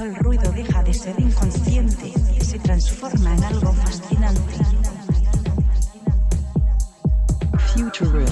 El ruido deja de ser inconsciente, se transforma en algo fascinante. Future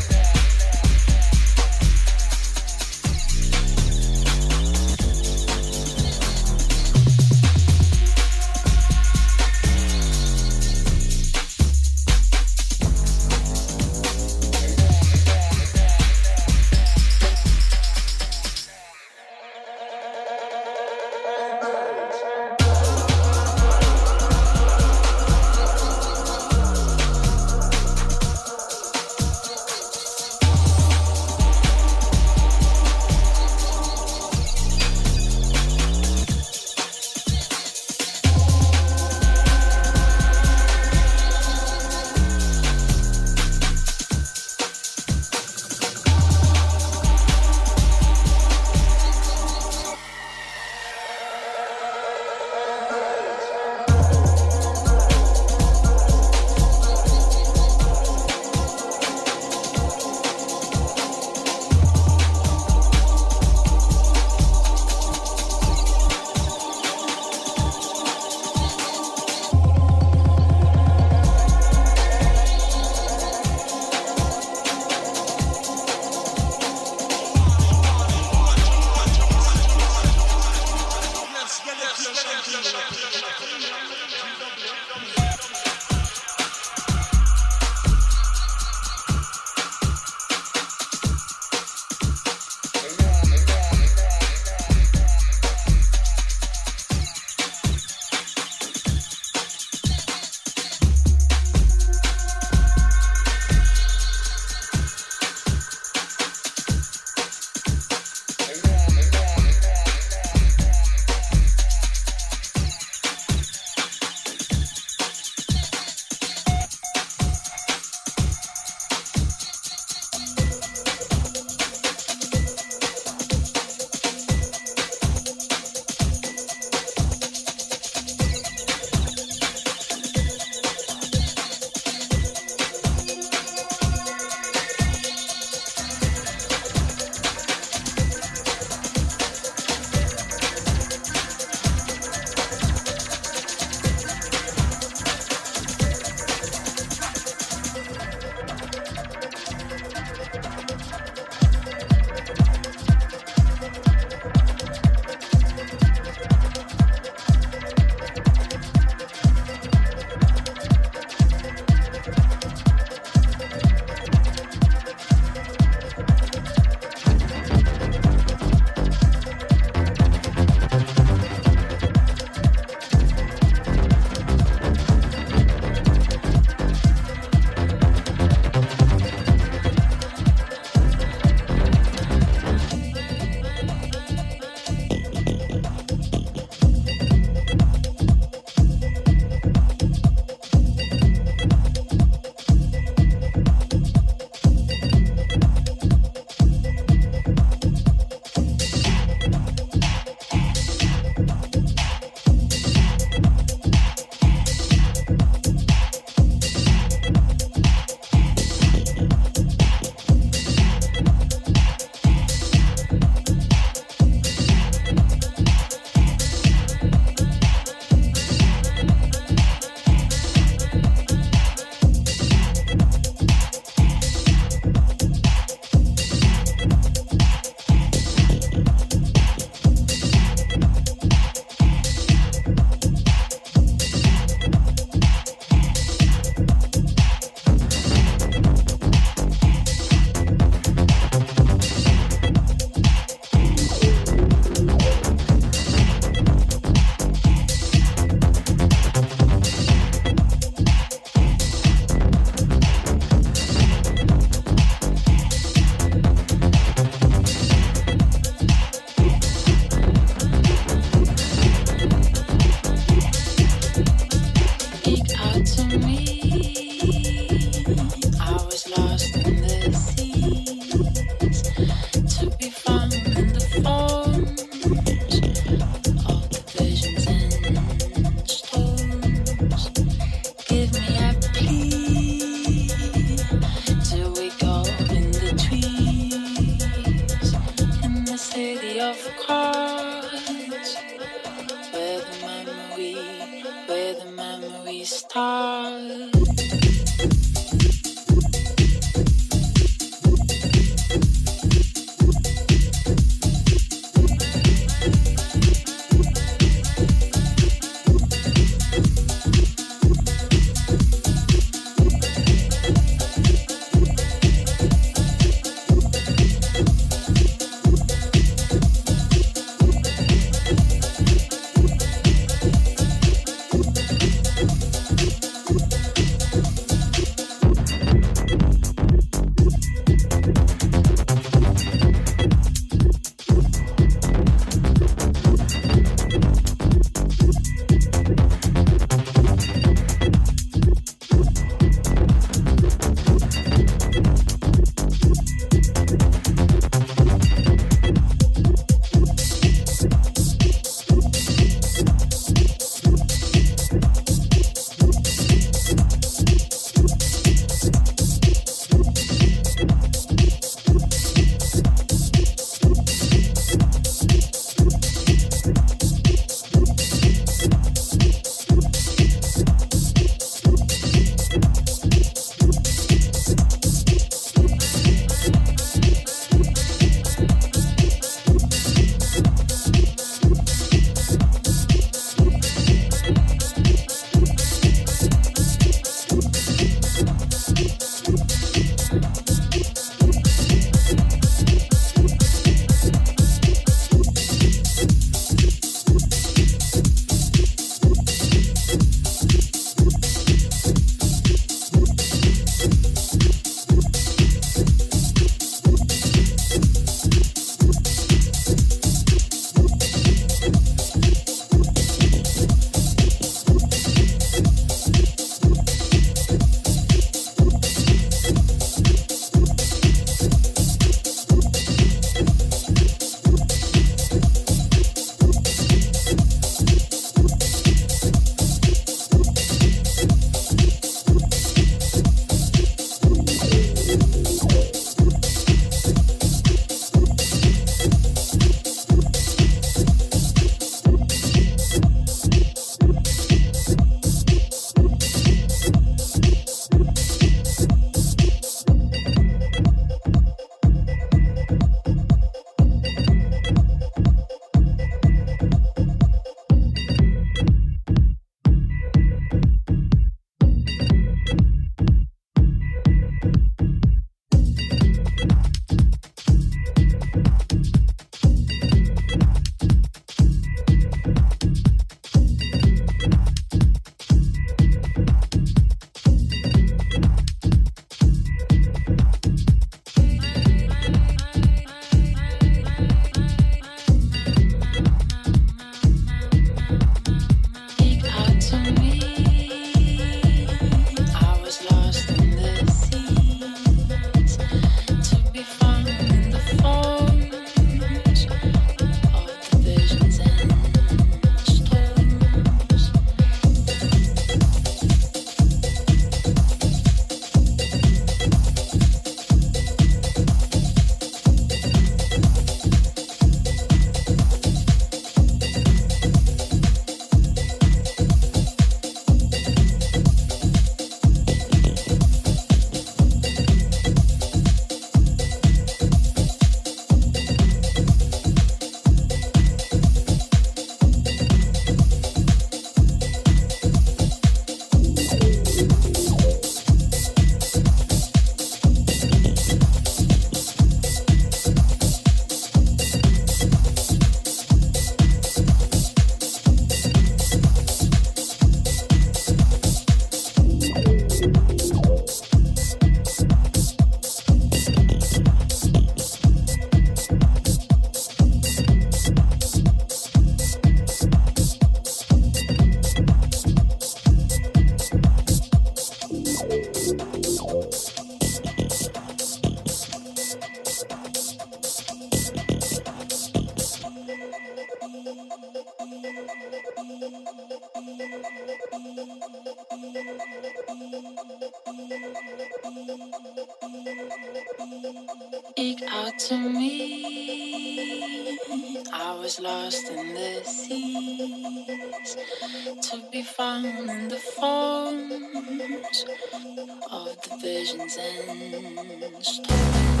the visions and